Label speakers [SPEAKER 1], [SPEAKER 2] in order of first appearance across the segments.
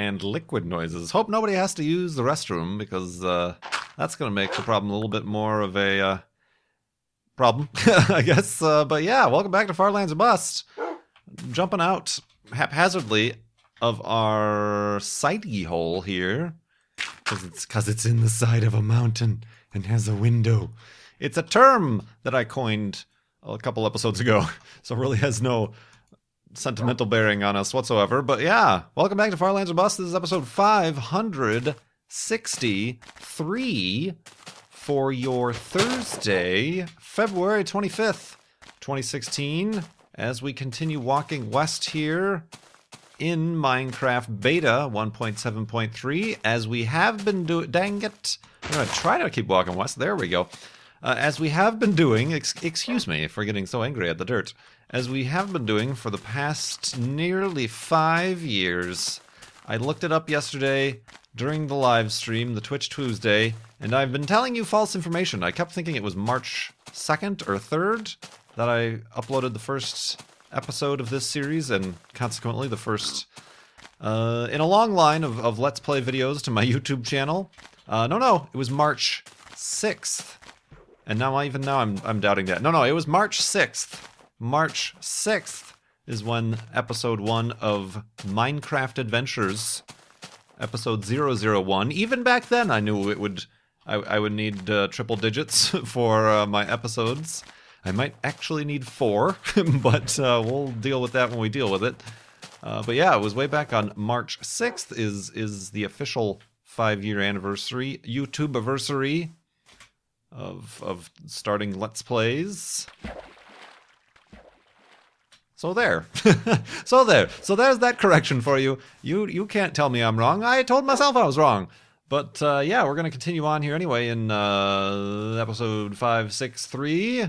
[SPEAKER 1] And Liquid Noises. Hope nobody has to use the restroom because uh, that's going to make the problem a little bit more of a uh, problem, I guess. Uh, but yeah, welcome back to Farlands Bust. Jumping out haphazardly of our sidey hole here because it's, cause it's in the side of a mountain and has a window. It's a term that I coined a couple episodes ago, so really has no sentimental bearing on us whatsoever. But yeah, welcome back to Far Lands or Bust. This is episode 563 for your Thursday, February 25th, 2016, as we continue walking west here in Minecraft Beta 1.7.3, as we have been doing. Dang it. I'm going to try to keep walking west. There we go. Uh, as we have been doing, ex- excuse me for getting so angry at the dirt, as we have been doing for the past nearly five years. I looked it up yesterday during the live stream, the Twitch Tuesday, and I've been telling you false information. I kept thinking it was March 2nd or 3rd that I uploaded the first episode of this series, and consequently the first uh, in a long line of, of Let's Play videos to my YouTube channel. Uh, no, no, it was March 6th. And now, even now, I'm, I'm doubting that. No, no, it was March 6th. March 6th is when episode 1 of Minecraft Adventures, episode 001, even back then I knew it would, I, I would need uh, triple digits for uh, my episodes. I might actually need four, but uh, we'll deal with that when we deal with it. Uh, but yeah, it was way back on March 6th is is the official five year anniversary, YouTube anniversary of of starting Let's Plays. So there. so there. So there's that correction for you. You you can't tell me I'm wrong. I told myself I was wrong. But uh, yeah, we're gonna continue on here anyway in uh, episode five six three.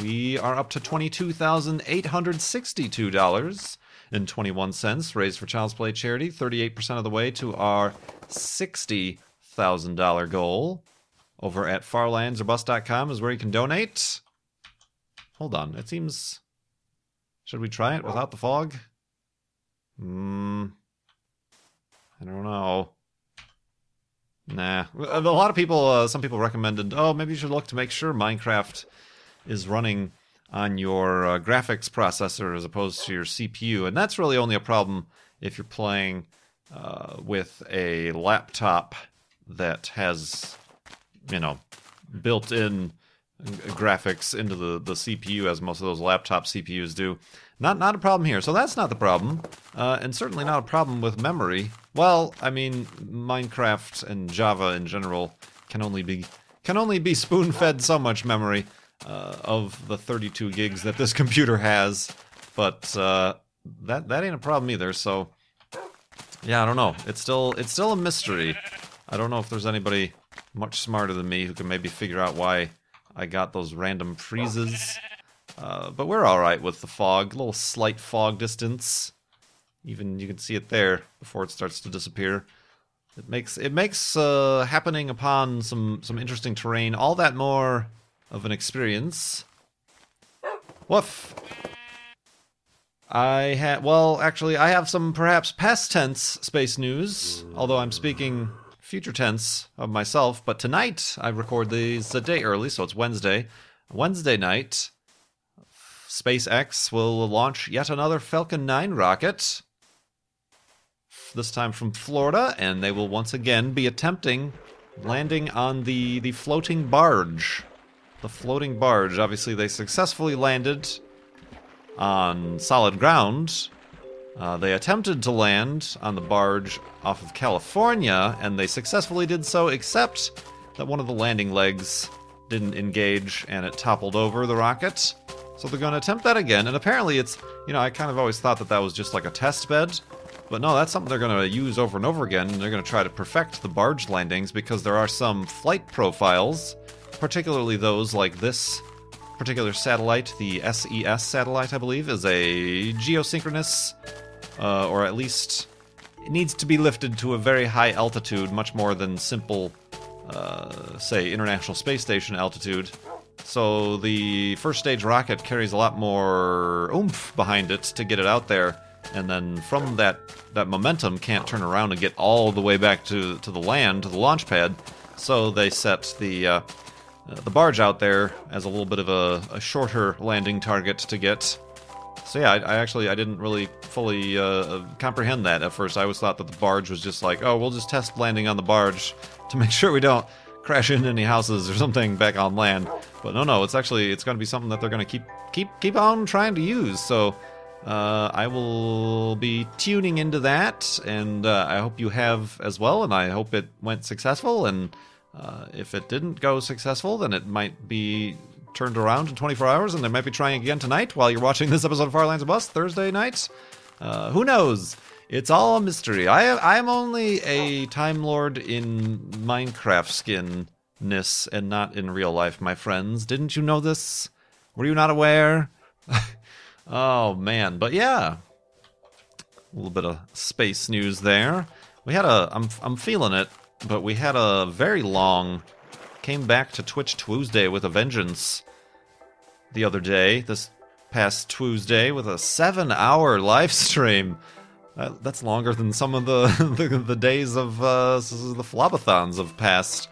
[SPEAKER 1] We are up to twenty-two thousand eight hundred sixty-two dollars and twenty-one cents raised for Child's Play charity. Thirty-eight percent of the way to our sixty thousand dollar goal. Over at farlandsorbust.com is where you can donate. Hold on, it seems. Should we try it without the fog? Hmm. I don't know. Nah. A lot of people, uh, some people recommended, oh, maybe you should look to make sure Minecraft is running on your uh, graphics processor as opposed to your CPU. And that's really only a problem if you're playing uh, with a laptop that has, you know, built in graphics into the, the CPU as most of those laptop CPUs do. Not not a problem here. So that's not the problem, uh, and certainly not a problem with memory. Well, I mean, Minecraft and Java in general can only be can only be spoon fed so much memory uh, of the 32 gigs that this computer has, but uh, that that ain't a problem either. So yeah, I don't know. It's still it's still a mystery. I don't know if there's anybody much smarter than me who can maybe figure out why I got those random freezes. Uh, but we're all right with the fog. A little slight fog distance. Even you can see it there before it starts to disappear. It makes it makes uh, happening upon some some interesting terrain all that more of an experience. Woof. I had well, actually, I have some perhaps past tense space news. Although I'm speaking future tense of myself. But tonight I record these a day early, so it's Wednesday. Wednesday night, SpaceX will launch yet another Falcon 9 rocket. This time from Florida, and they will once again be attempting landing on the, the floating barge. The floating barge. Obviously, they successfully landed on solid ground. Uh, they attempted to land on the barge off of California, and they successfully did so, except that one of the landing legs didn't engage and it toppled over the rocket. So they're going to attempt that again, and apparently it's, you know, I kind of always thought that that was just like a test bed, But no, that's something they're going to use over and over again. And they're going to try to perfect the barge landings because there are some flight profiles, particularly those like this particular satellite, the SES satellite, I believe, is a geosynchronous, uh, or at least it needs to be lifted to a very high altitude, much more than simple, uh, say, International Space Station altitude. So the first stage rocket carries a lot more oomph behind it to get it out there, and then from that that momentum can't turn around and get all the way back to to the land to the launch pad. So they set the uh, uh, the barge out there as a little bit of a, a shorter landing target to get. So yeah, I, I actually I didn't really fully uh, comprehend that at first. I always thought that the barge was just like, oh, we'll just test landing on the barge to make sure we don't crash into any houses or something back on land. But no, no, it's actually it's going to be something that they're going to keep keep keep on trying to use. So uh, I will be tuning into that, and uh, I hope you have as well. And I hope it went successful. And uh, if it didn't go successful, then it might be turned around in 24 hours, and they might be trying again tonight while you're watching this episode of Far Lands of Bus Thursday night. Uh, who knows? It's all a mystery. I am only a Time Lord in Minecraft skinness and not in real life, my friends. Didn't you know this? Were you not aware? oh man, but yeah, a little bit of space news there. We had a. I'm I'm feeling it, but we had a very long. Came back to Twitch Tuesday with a vengeance the other day. This past Tuesday with a seven-hour live stream. That, that's longer than some of the the, the days of uh, the flobathons of past.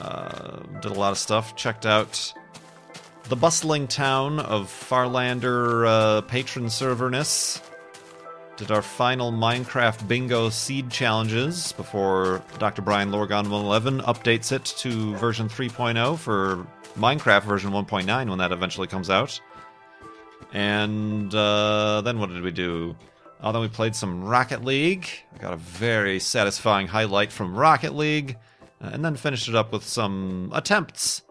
[SPEAKER 1] Uh, did a lot of stuff. Checked out the bustling town of Farlander uh, patron serverness. Did our final Minecraft bingo seed challenges before Dr. Brian Lorgon 111 updates it to version 3.0 for Minecraft version 1.9 when that eventually comes out. And uh, then what did we do? Oh, then we played some Rocket League. I got a very satisfying highlight from Rocket League. Uh, and then finished it up with some attempts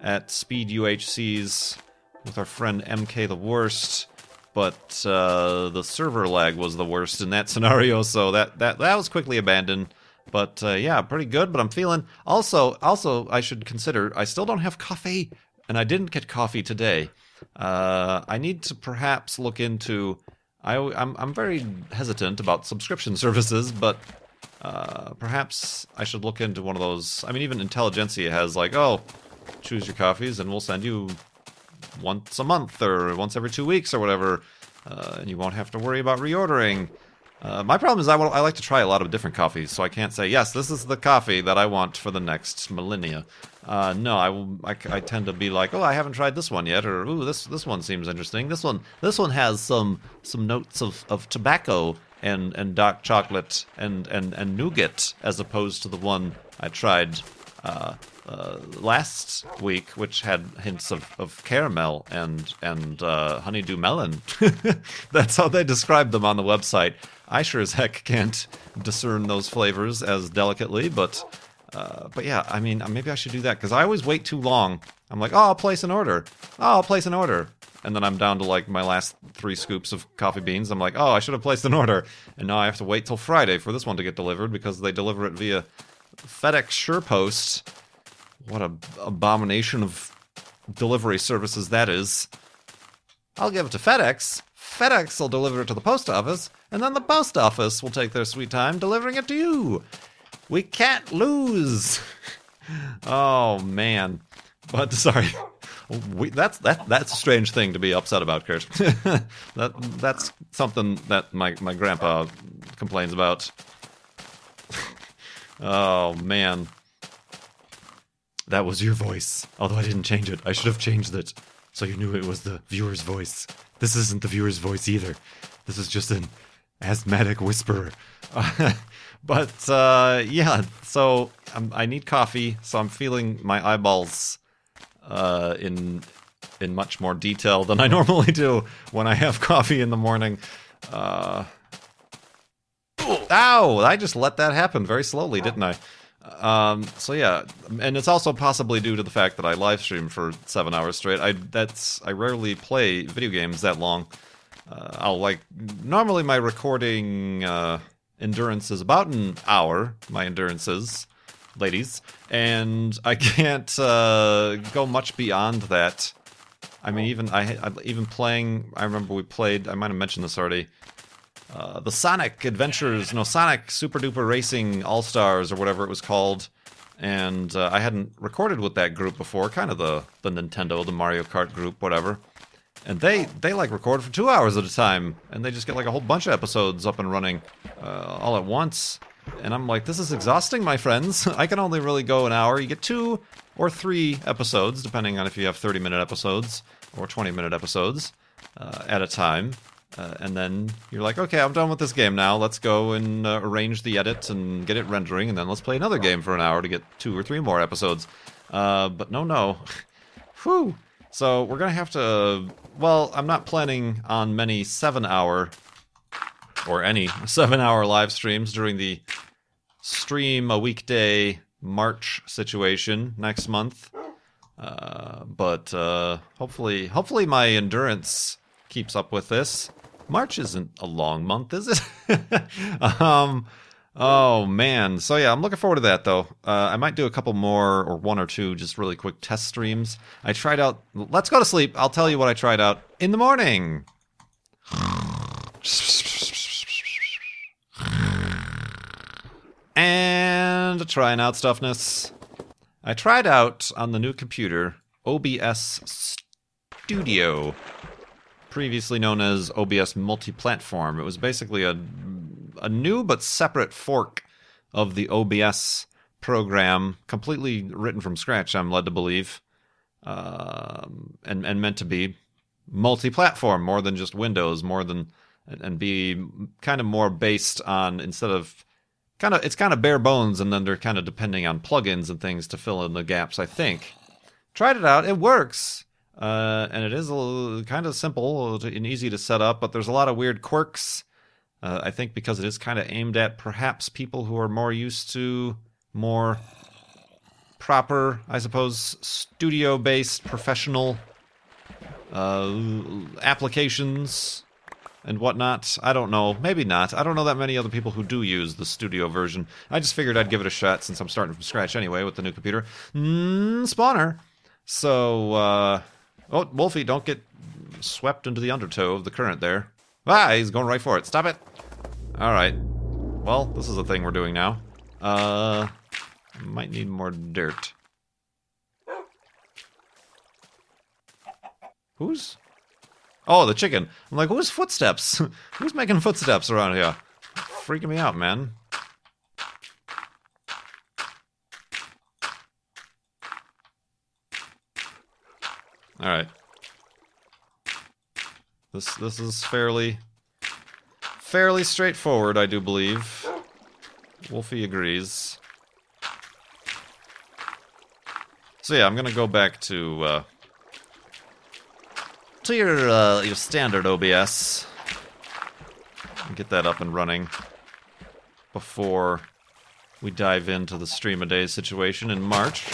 [SPEAKER 1] at speed UHCs with our friend MK the Worst. But uh, the server lag was the worst in that scenario, so that, that, that was quickly abandoned. But uh, yeah, pretty good. But I'm feeling also also I should consider I still don't have coffee, and I didn't get coffee today. Uh, I need to perhaps look into. I, I'm I'm very hesitant about subscription services, but uh, perhaps I should look into one of those. I mean, even Intelligentsia has like, oh, choose your coffees, and we'll send you once a month or once every two weeks or whatever, uh, and you won't have to worry about reordering. Uh, my problem is I, I like to try a lot of different coffees, so I can't say yes. This is the coffee that I want for the next millennia. Uh, no, I, I, I, tend to be like, oh, I haven't tried this one yet, or ooh, this this one seems interesting. This one this one has some some notes of, of tobacco and, and dark chocolate and, and, and nougat, as opposed to the one I tried uh, uh, last week, which had hints of, of caramel and and uh, honeydew melon. That's how they describe them on the website. I sure as heck can't discern those flavors as delicately, but uh, but yeah, I mean, maybe I should do that because I always wait too long. I'm like, oh, I'll place an order. Oh, I'll place an order. And then I'm down to like my last three scoops of coffee beans. I'm like, oh, I should have placed an order. And now I have to wait till Friday for this one to get delivered because they deliver it via FedEx SurePost. What a abomination of delivery services that is. I'll give it to FedEx. FedEx will deliver it to the post office, and then the post office will take their sweet time delivering it to you. We can't lose. oh man. But sorry. We, that's that that's a strange thing to be upset about, Kurt. that that's something that my my grandpa complains about. Oh man. That was your voice. Although I didn't change it. I should have changed it so you knew it was the viewer's voice. This isn't the viewer's voice either. This is just an asthmatic whisperer. but uh, yeah, so I'm, i need coffee, so I'm feeling my eyeballs uh, in in much more detail than I normally do when I have coffee in the morning. Uh, ow! I just let that happen very slowly, didn't I? Um, so yeah, and it's also possibly due to the fact that I live stream for seven hours straight. I that's I rarely play video games that long. uh, I'll like normally my recording uh, endurance is about an hour. My endurances, ladies, and I can't uh, go much beyond that. I mean, even I, I even playing. I remember we played. I might have mentioned this already. Uh, the Sonic Adventures, no Sonic Super Duper Racing All Stars or whatever it was called, and uh, I hadn't recorded with that group before. Kind of the the Nintendo, the Mario Kart group, whatever. And they they like record for two hours at a time, and they just get like a whole bunch of episodes up and running uh, all at once. And I'm like, this is exhausting, my friends. I can only really go an hour. You get two or three episodes, depending on if you have 30 minute episodes or 20 minute episodes uh, at a time. Uh, and then you're like, okay, I'm done with this game now. Let's go and uh, arrange the edit and get it rendering, and then let's play another game for an hour to get two or three more episodes. Uh, but no, no. Whew. So we're going to have to. Well, I'm not planning on many seven hour or any seven hour live streams during the stream a weekday March situation next month. Uh, but uh, hopefully, hopefully my endurance keeps up with this. March isn't a long month, is it? um, oh man. So yeah, I'm looking forward to that though. Uh, I might do a couple more or one or two just really quick test streams. I tried out. Let's go to sleep. I'll tell you what I tried out in the morning. And trying out stuffness. I tried out on the new computer OBS Studio, previously known as OBS Multi-Platform. It was basically a a new but separate fork of the OBS program, completely written from scratch. I'm led to believe, um, and and meant to be multi-platform, more than just Windows, more than and be kind of more based on instead of kind of it's kind of bare bones and then they're kind of depending on plugins and things to fill in the gaps i think tried it out it works uh, and it is little, kind of simple and easy to set up but there's a lot of weird quirks uh, i think because it is kind of aimed at perhaps people who are more used to more proper i suppose studio based professional uh, applications and whatnot. I don't know. Maybe not. I don't know that many other people who do use the studio version. I just figured I'd give it a shot since I'm starting from scratch anyway with the new computer. Mm, spawner. So, uh, oh, Wolfie, don't get swept into the undertow of the current there. Ah, he's going right for it. Stop it. All right. Well, this is a thing we're doing now. Uh, might need more dirt. Who's Oh, the chicken. I'm like, who's footsteps? who's making footsteps around here? Freaking me out, man. All right. This this is fairly fairly straightforward, I do believe. Wolfie agrees. So yeah, I'm gonna go back to uh, to your uh, your standard OBS. Get that up and running before we dive into the stream a day situation in March.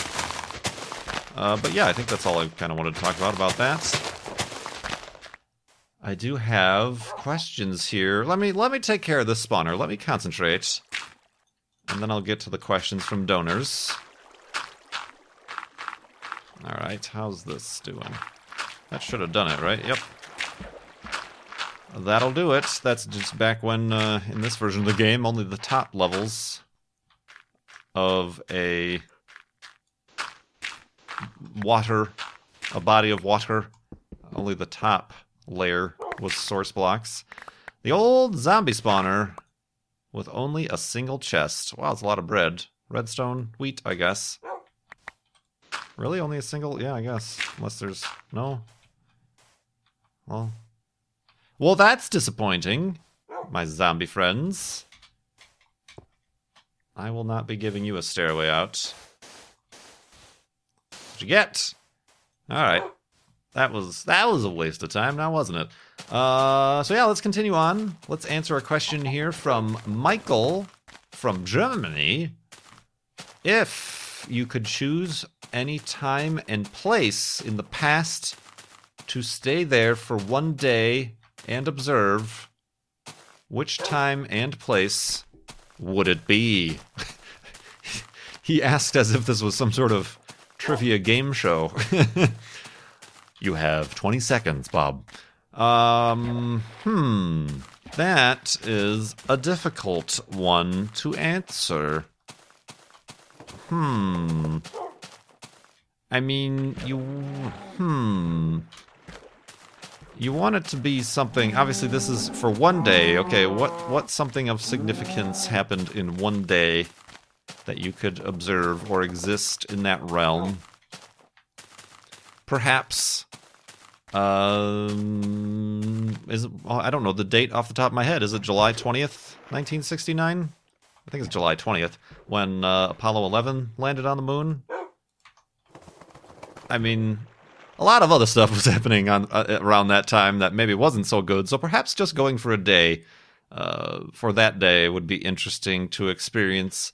[SPEAKER 1] Uh, but yeah, I think that's all I kind of wanted to talk about about that. I do have questions here. Let me let me take care of this spawner. Let me concentrate, and then I'll get to the questions from donors. All right, how's this doing? That should have done it, right? Yep. That'll do it. That's just back when, uh, in this version of the game, only the top levels of a water, a body of water, only the top layer was source blocks. The old zombie spawner with only a single chest. Wow, it's a lot of bread. Redstone, wheat, I guess. Really? Only a single? Yeah, I guess. Unless there's. No? Well, well, that's disappointing, my zombie friends. I will not be giving you a stairway out. What'd you get? All right, that was that was a waste of time, now wasn't it? Uh, so yeah, let's continue on. Let's answer a question here from Michael from Germany. If you could choose any time and place in the past to stay there for one day and observe, which time and place would it be? he asked as if this was some sort of trivia game show. you have 20 seconds, Bob. Um, hmm. That is a difficult one to answer. Hmm. I mean, you. Hmm. You want it to be something. Obviously, this is for one day. Okay, what what something of significance happened in one day that you could observe or exist in that realm? Perhaps. Um, is it, I don't know the date off the top of my head. Is it July twentieth, nineteen sixty nine? I think it's July twentieth when uh, Apollo eleven landed on the moon. I mean, a lot of other stuff was happening on uh, around that time that maybe wasn't so good. So perhaps just going for a day uh, for that day would be interesting to experience.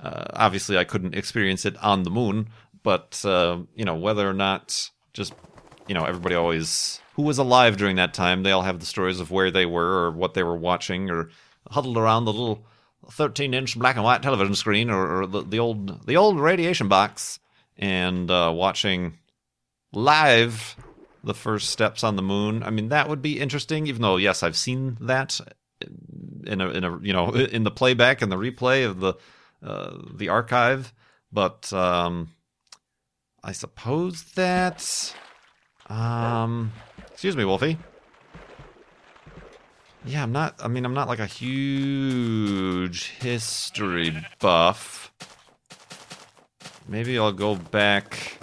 [SPEAKER 1] Uh, obviously, I couldn't experience it on the moon, but uh, you know whether or not just you know everybody always who was alive during that time. They all have the stories of where they were or what they were watching or huddled around the little 13-inch black and white television screen or, or the, the old the old radiation box and uh, watching live the first steps on the moon. I mean, that would be interesting. Even though, yes, I've seen that in a in a you know in the playback and the replay of the uh, the archive, but um, I suppose that um, excuse me, Wolfie. Yeah, I'm not. I mean, I'm not like a huge history buff. Maybe I'll go back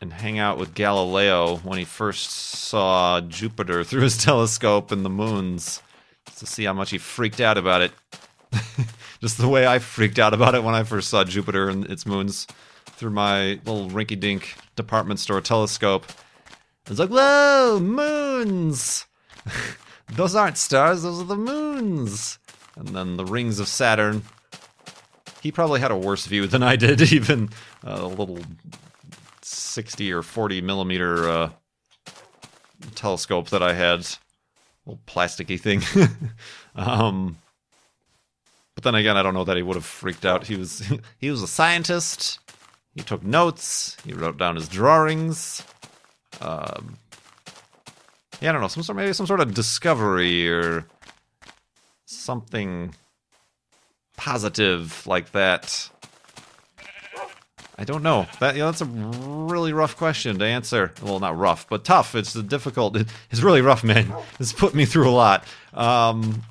[SPEAKER 1] and hang out with Galileo when he first saw Jupiter through his telescope and the moons to see how much he freaked out about it. Just the way I freaked out about it when I first saw Jupiter and its moons through my little rinky dink department store telescope. I was like, whoa, moons! those aren't stars, those are the moons! And then the rings of Saturn. He probably had a worse view than I did, even a little 60 or 40 millimeter uh, telescope that I had. Little plasticky thing. um, but then again, I don't know that he would have freaked out. He was he was a scientist. He took notes. He wrote down his drawings. Um, yeah, I don't know. Some sort, maybe some sort of discovery or something positive like that. I don't know. That you know, that's a really rough question to answer. Well, not rough, but tough. It's difficult. It's really rough, man. It's put me through a lot. Um,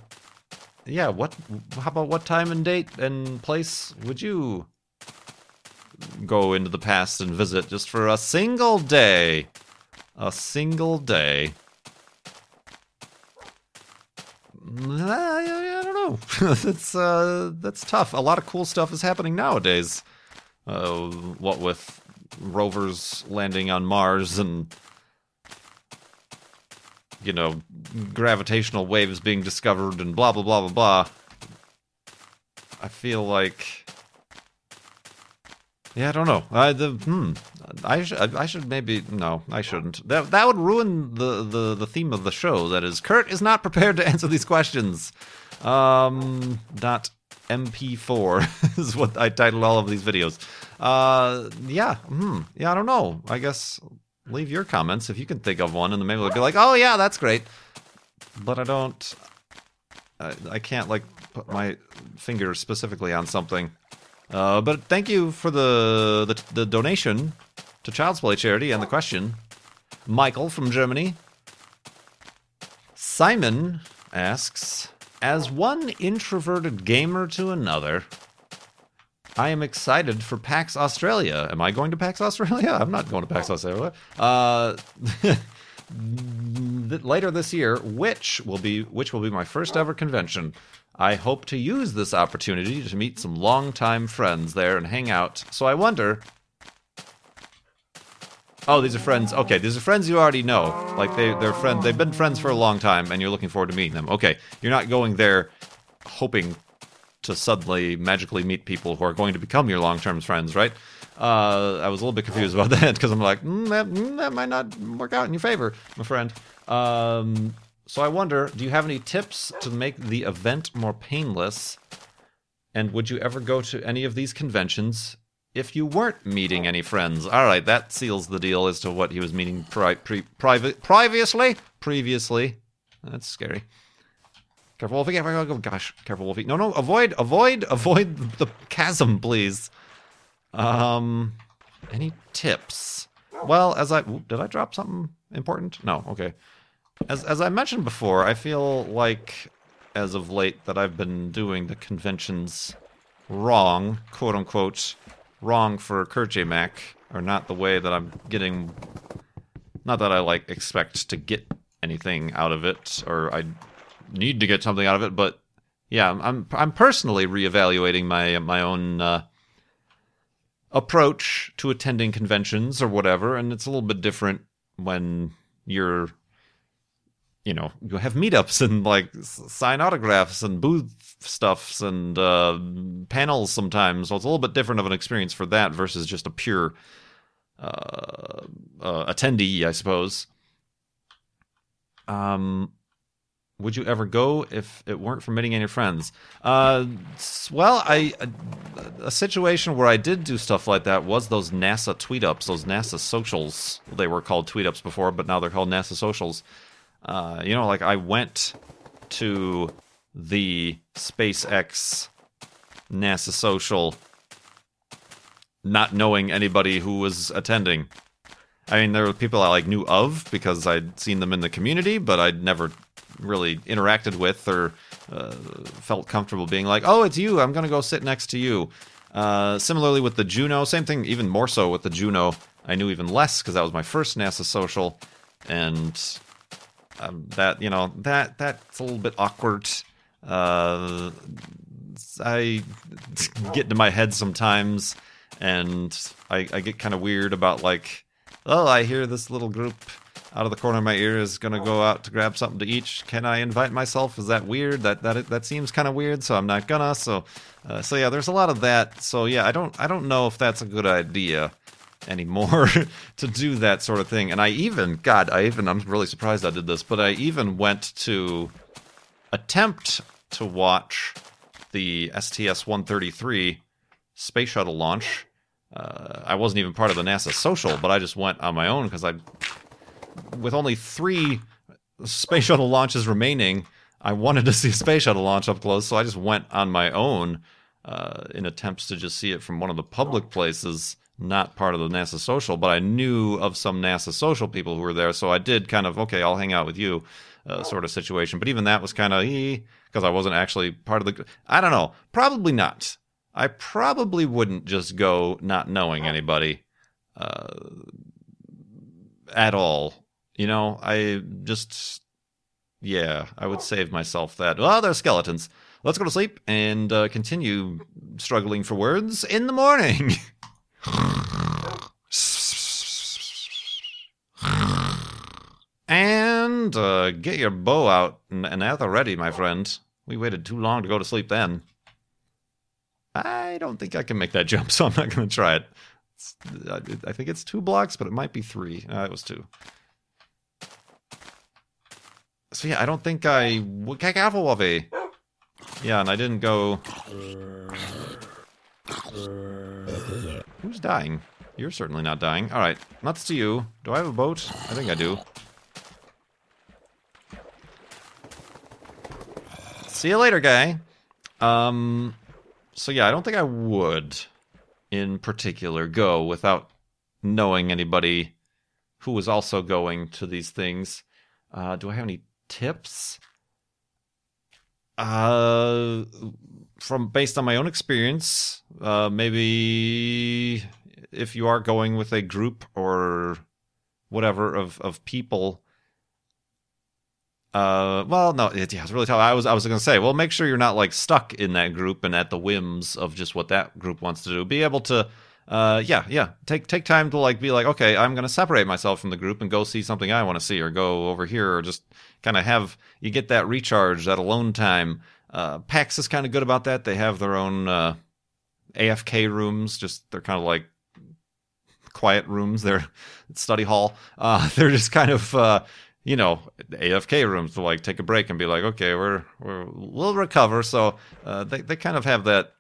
[SPEAKER 1] yeah. What? How about what time and date and place would you go into the past and visit just for a single day? A single day. I, I don't know. that's uh, that's tough. A lot of cool stuff is happening nowadays. Uh, what with rovers landing on Mars and you know gravitational waves being discovered and blah blah blah blah blah. I feel like yeah, I don't know. I the hmm. I should I should maybe no, I shouldn't. That that would ruin the the the theme of the show. That is, Kurt is not prepared to answer these questions. Um, dot MP4 is what I titled all of these videos. Uh, yeah, hmm. Yeah, I don't know. I guess leave your comments if you can think of one, and then maybe we'll be like, oh yeah, that's great. But I don't. I, I can't like put my finger specifically on something. Uh, but thank you for the, the the donation to Child's Play charity and the question. Michael from Germany. Simon asks, as one introverted gamer to another, I am excited for PAX Australia. Am I going to PAX Australia? I'm not going to PAX Australia. Uh, later this year, which will be which will be my first ever convention. I hope to use this opportunity to meet some longtime friends there and hang out. So I wonder. Oh, these are friends. Okay, these are friends you already know. Like they, they're friends. They've been friends for a long time, and you're looking forward to meeting them. Okay, you're not going there hoping to suddenly magically meet people who are going to become your long-term friends, right? Uh, I was a little bit confused about that because I'm like, mm, that, mm, that might not work out in your favor, my friend. Um, so I wonder, do you have any tips to make the event more painless? And would you ever go to any of these conventions if you weren't meeting any friends? All right, that seals the deal as to what he was meeting pri- pre- previously. Previously, that's scary. Careful, Wolfie. Careful, gosh, careful, Wolfie. No, no, avoid, avoid, avoid the chasm, please. Um, any tips? Well, as I did I drop something important? No, okay. As as I mentioned before, I feel like as of late that I've been doing the conventions wrong, quote unquote, wrong for. Mac, or not the way that I'm getting. Not that I like expect to get anything out of it, or I need to get something out of it, but yeah, I'm I'm personally reevaluating my my own uh, approach to attending conventions or whatever, and it's a little bit different when you're you know you have meetups and like sign autographs and booth stuffs and uh, panels sometimes so it's a little bit different of an experience for that versus just a pure uh, uh, attendee i suppose. Um would you ever go if it weren't for meeting any friends? Uh, well, I a, a, situation where I did do stuff like that was those NASA tweet ups, those NASA socials. They were called tweet ups before, but now they're called NASA socials. Uh, you know, like I went to the SpaceX NASA social, not knowing anybody who was attending. I mean, there were people I like knew of because I'd seen them in the community, but I'd never really interacted with or uh, felt comfortable being like, "Oh, it's you. I'm going to go sit next to you." Uh, similarly with the Juno, same thing. Even more so with the Juno, I knew even less because that was my first NASA social, and um, that you know that that's a little bit awkward. Uh, I get into my head sometimes, and I, I get kind of weird about like, oh, I hear this little group out of the corner of my ear is going to go out to grab something to eat. Can I invite myself? Is that weird? That that that seems kind of weird. So I'm not gonna. So uh, so yeah, there's a lot of that. So yeah, I don't I don't know if that's a good idea anymore to do that sort of thing. And I even God, I even I'm really surprised I did this, but I even went to attempt to watch the STS 133 space shuttle launch. Uh, I wasn't even part of the NASA social, but I just went on my own because I with only three space shuttle launches remaining, I wanted to see a space shuttle launch up close, so I just went on my own uh, in attempts to just see it from one of the public places, not part of the NASA social. But I knew of some NASA social people who were there, so I did kind of okay, I'll hang out with you, uh, sort of situation. But even that was kind of because I wasn't actually part of the. I don't know, probably not. I probably wouldn't just go not knowing anybody uh, at all you know, I just, yeah, I would save myself that. Well, they're skeletons. Let's go to sleep and uh, continue struggling for words in the morning. and uh, get your bow out and, and at the ready, my friend. We waited too long to go to sleep then. I don't think I can make that jump, so I'm not going to try it. I, I think it's two blocks, but it might be three. Uh, it was two so yeah, I don't think I. Wolfie. Yeah, and I didn't go. Who's dying? You're certainly not dying. All right, nuts to you. Do I have a boat? I think I do. See you later, guy. Um, so yeah, I don't think I would, in particular, go without knowing anybody who was also going to these things. Uh, do I have any tips uh from based on my own experience uh maybe if you are going with a group or whatever of of people uh well no it, yeah it's really tough i was i was gonna say well make sure you're not like stuck in that group and at the whims of just what that group wants to do be able to uh, yeah, yeah. Take take time to like be like, okay, I'm gonna separate myself from the group and go see something I want to see, or go over here, or just kind of have you get that recharge, that alone time. Uh, PAX is kind of good about that. They have their own uh, AFK rooms. Just they're kind of like quiet rooms. They're study hall. Uh, they're just kind of uh, you know, AFK rooms to like take a break and be like, okay, we're, we're we'll recover. So uh, they they kind of have that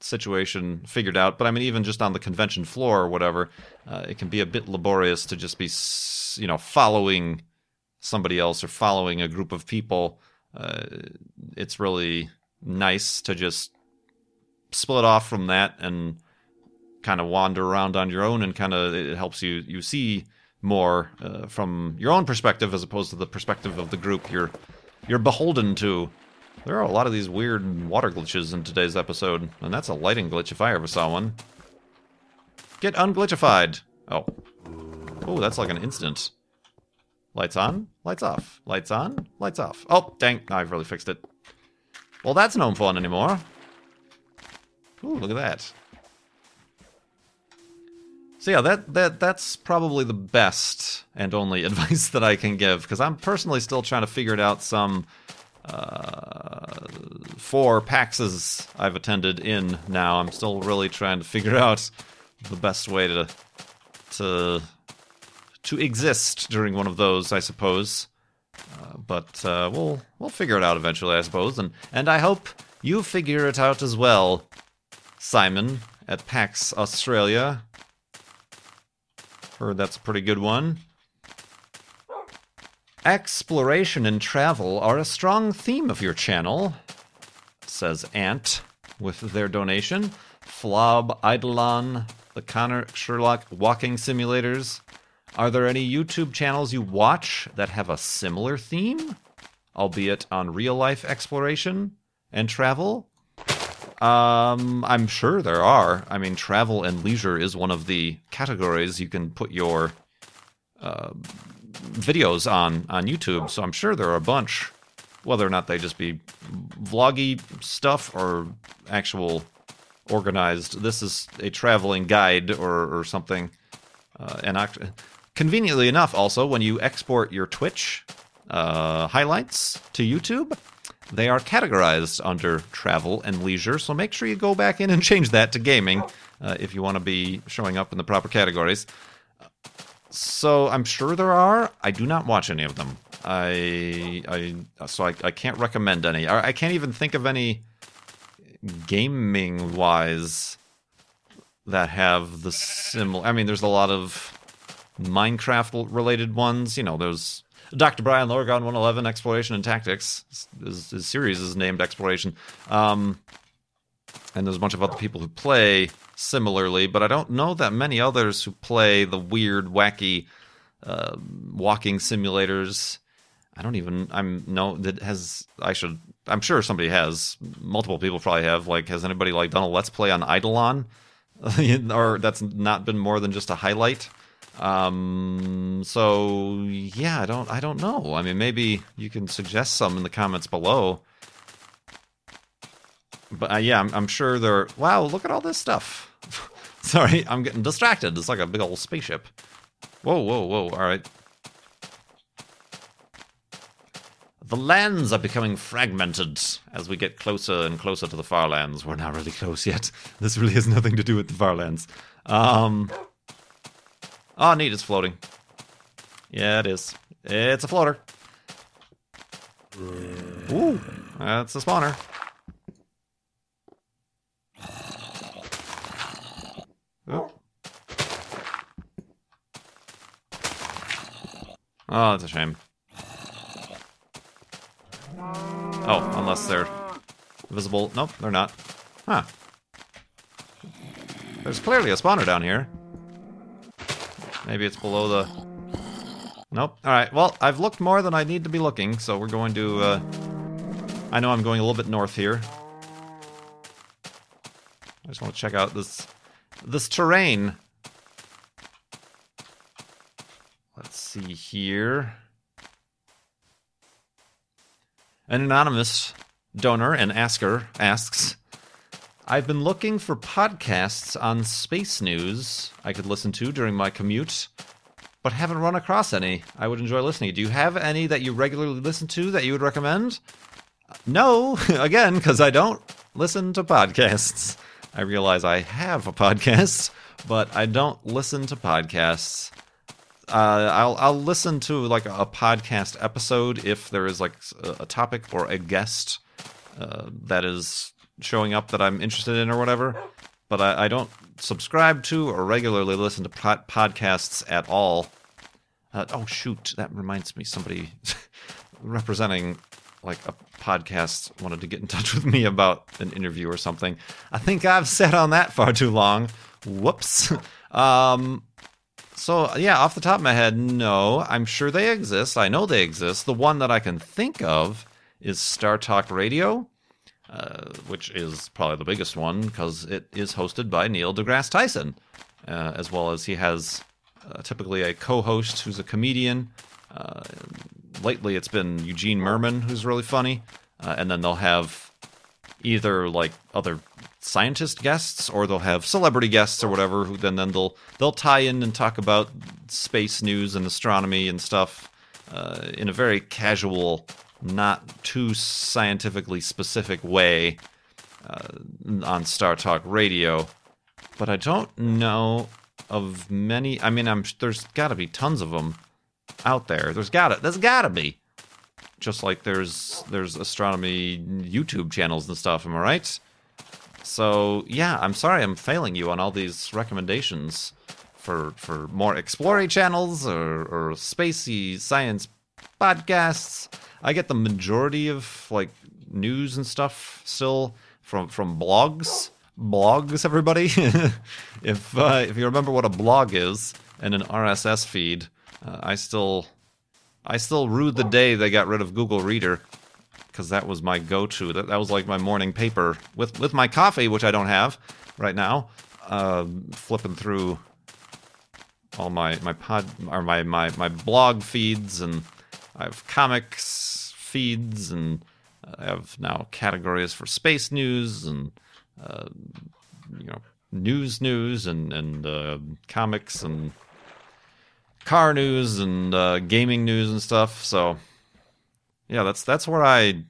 [SPEAKER 1] situation figured out. But I mean, even just on the convention floor or whatever, uh, it can be a bit laborious to just be, you know, following somebody else or following a group of people. Uh, it's really nice to just split off from that and kind of wander around on your own and kind of it helps you you see more uh, from your own perspective as opposed to the perspective of the group you're you're beholden to there are a lot of these weird water glitches in today's episode, and that's a lighting glitch if I ever saw one. Get unglitchified! Oh. Oh, that's like an instant. Lights on, lights off. Lights on, lights off. Oh, dang, I've really fixed it. Well, that's no fun anymore. Ooh, look at that. So yeah, that that that's probably the best and only advice that I can give because I'm personally still trying to figure it out some uh, four PAXs I've attended in now. I'm still really trying to figure out the best way to to to exist during one of those, I suppose. Uh, but uh, we'll we'll figure it out eventually, I suppose, and and I hope you figure it out as well, Simon at PAX Australia. Heard that's a pretty good one. Exploration and travel are a strong theme of your channel, says Ant with their donation. Flob, Eidolon, the Connor Sherlock walking simulators. Are there any YouTube channels you watch that have a similar theme, albeit on real life exploration and travel? Um, I'm sure there are. I mean, travel and leisure is one of the categories you can put your uh, videos on on YouTube, so I'm sure there are a bunch. Whether or not they just be vloggy stuff or actual organized. This is a traveling guide or or something. Uh, and act- conveniently enough, also when you export your Twitch uh, highlights to YouTube, they are categorized under travel and leisure. So make sure you go back in and change that to gaming uh, if you want to be showing up in the proper categories. So I'm sure there are. I do not watch any of them. I I so I, I can't recommend any. I, I can't even think of any gaming wise that have the similar. I mean, there's a lot of Minecraft related ones. You know, there's Dr. Brian Lorgon 111 Exploration and Tactics. His, his series is named Exploration. Um, and there's a bunch of other people who play similarly, but I don't know that many others who play the weird, wacky uh, walking simulators. I don't even. I'm no that has. I should. I'm sure somebody has. Multiple people probably have. Like, has anybody like done a let's play on Eidolon, or that's not been more than just a highlight? Um. So yeah, I don't. I don't know. I mean, maybe you can suggest some in the comments below. But uh, yeah, I'm, I'm sure they're. Wow, look at all this stuff. Sorry, I'm getting distracted. It's like a big old spaceship. Whoa, whoa, whoa. All right. The lands are becoming fragmented as we get closer and closer to the far lands. We're not really close yet. This really has nothing to do with the far lands. Um. Oh, neat. It's floating. Yeah, it is. It's a floater. Ooh, that's a spawner. Oh. oh, that's a shame. Oh, unless they're visible. Nope, they're not. Huh. There's clearly a spawner down here. Maybe it's below the... Nope. Alright, well, I've looked more than I need to be looking, so we're going to... Uh... I know I'm going a little bit north here. I just want to check out this this terrain. Let's see here. An anonymous donor and asker asks I've been looking for podcasts on space news I could listen to during my commute, but haven't run across any I would enjoy listening. Do you have any that you regularly listen to that you would recommend? No, again, because I don't listen to podcasts. I realize I have a podcast, but I don't listen to podcasts uh, I'll I'll listen to like a podcast episode if there is like a, topic or a guest uh, that is showing up that I'm interested in or whatever. But I, I don't subscribe to or regularly listen to pod- podcasts at all. Uh, oh shoot, that reminds me. Somebody representing like a podcast wanted to get in touch with me about an interview or something. I think I've sat on that far too long. Whoops. Um, so yeah, off the top of my head, no. I'm sure they exist. I know they exist. The one that I can think of is Star Talk Radio, uh, which is probably the biggest one because it is hosted by Neil deGrasse Tyson, uh, as well as he has uh, typically a co-host who's a comedian. Uh, lately, it's been Eugene Mirman, who's really funny, uh, and then they'll have either like other scientist guests or they'll have celebrity guests or whatever who then then they'll they'll tie in and talk about space news and astronomy and stuff uh, in a very casual not too scientifically specific way uh, on StarTalk Radio but I don't know of many I mean I'm there's got to be tons of them out there. There's got to there's got to be. Just like there's there's astronomy YouTube channels and stuff am I right? So yeah, I'm sorry I'm failing you on all these recommendations for for more exploring channels or, or spacey science podcasts. I get the majority of like news and stuff still from from blogs. Blogs, everybody. if uh, if you remember what a blog is and an RSS feed, uh, I still I still rue the day they got rid of Google Reader because that was my go-to. That, that was like my morning paper with with my coffee, which I don't have right now. Uh, flipping through all my my pod or my my my blog feeds, and I have comics feeds, and I have now categories for space news and uh, you know news news and and uh, comics and car news and uh, gaming news and stuff. So yeah, that's that's where I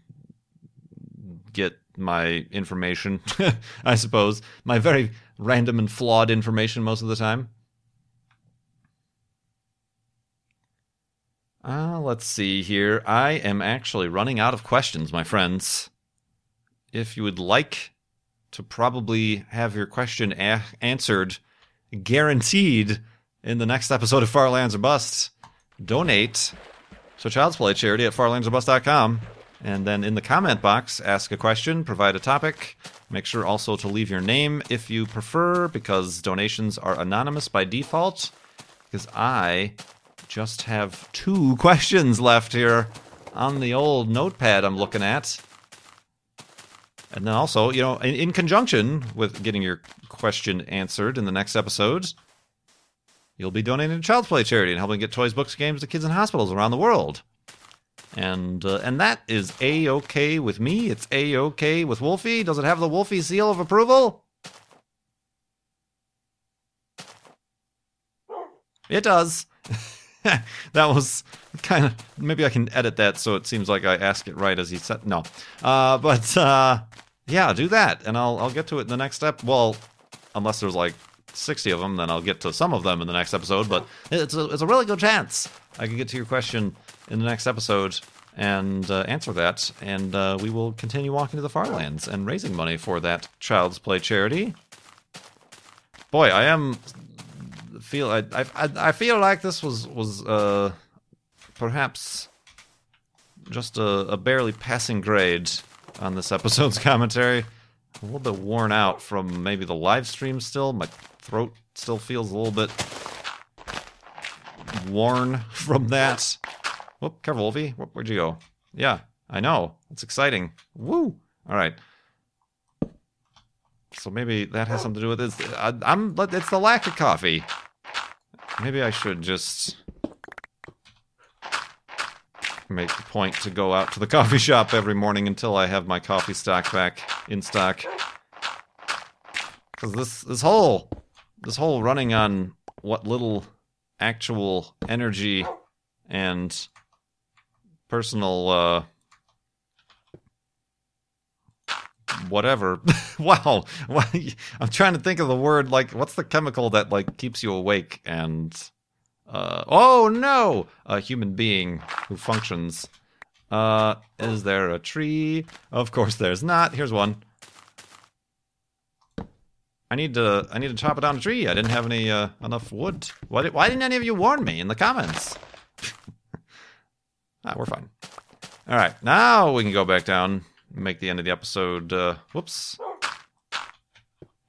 [SPEAKER 1] get my information, I suppose. My very random and flawed information most of the time. Uh, let's see here. I am actually running out of questions, my friends. If you would like to probably have your question a- answered, guaranteed, in the next episode of Far Lands or Bust, donate to Child's Play charity at farlandsorbust.com. And then in the comment box, ask a question, provide a topic. Make sure also to leave your name if you prefer, because donations are anonymous by default. Because I just have two questions left here on the old notepad I'm looking at. And then also, you know, in, in conjunction with getting your question answered in the next episode, you'll be donating to Child's Play charity and helping get toys, books, games to kids in hospitals around the world. And uh, and that is a okay with me. It's a okay with Wolfie. Does it have the Wolfie seal of approval? It does. that was kind of maybe I can edit that so it seems like I ask it right as he said. No, uh, but uh, yeah, do that, and I'll I'll get to it in the next step. Well, unless there's like 60 of them, then I'll get to some of them in the next episode. But it's a, it's a really good chance I can get to your question in the next episode and uh, answer that. And uh, we will continue walking to the far lands and raising money for that Child's Play charity. Boy, I am feel I I, I feel like this was was uh, perhaps just a, a barely passing grade on this episode's commentary. A little bit worn out from maybe the live stream still. My throat still feels a little bit worn from that. Whoop, careful, Wolfie. Where'd you go? Yeah, I know. It's exciting. Woo! All right. So maybe that has something to do with this. I, I'm. It's the lack of coffee. Maybe I should just make the point to go out to the coffee shop every morning until I have my coffee stock back in stock. Because this this whole this whole running on what little actual energy and personal uh whatever wow i'm trying to think of the word like what's the chemical that like keeps you awake and uh, oh no, a human being who functions. Uh, is there a tree? Of course there's not. Here's one. I need to I need to chop down a tree. I didn't have any uh, enough wood. Why, did, why didn't any of you warn me in the comments? ah, we're fine. All right, now we can go back down, make the end of the episode. Uh, whoops,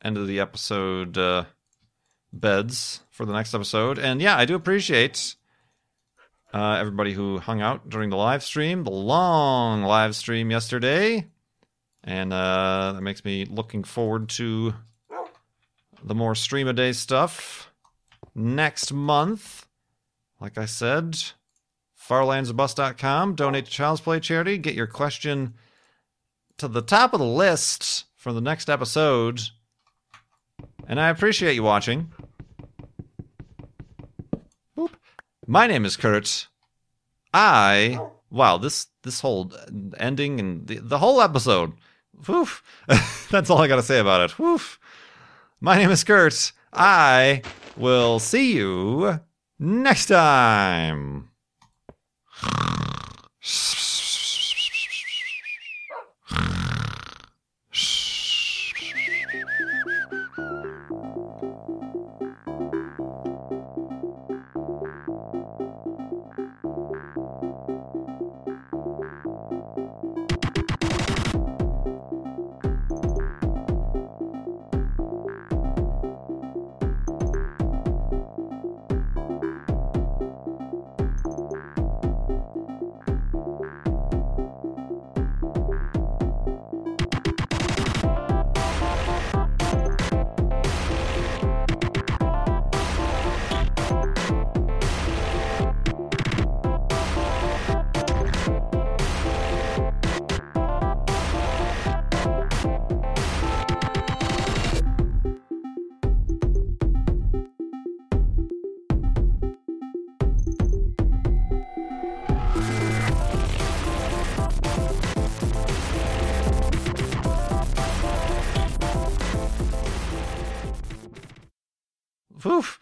[SPEAKER 1] end of the episode uh, beds for the next episode. And yeah, I do appreciate uh, everybody who hung out during the live stream, the long live stream yesterday, and uh, that makes me looking forward to the more stream a day stuff next month. Like I said, farlandsorbust.com, donate to Child's Play charity, get your question to the top of the list for the next episode. And I appreciate you watching. Boop. My name is Kurt. I wow, this this whole ending and the, the whole episode. Woof. That's all I got to say about it. Woof. My name is Kurt. I will see you next time.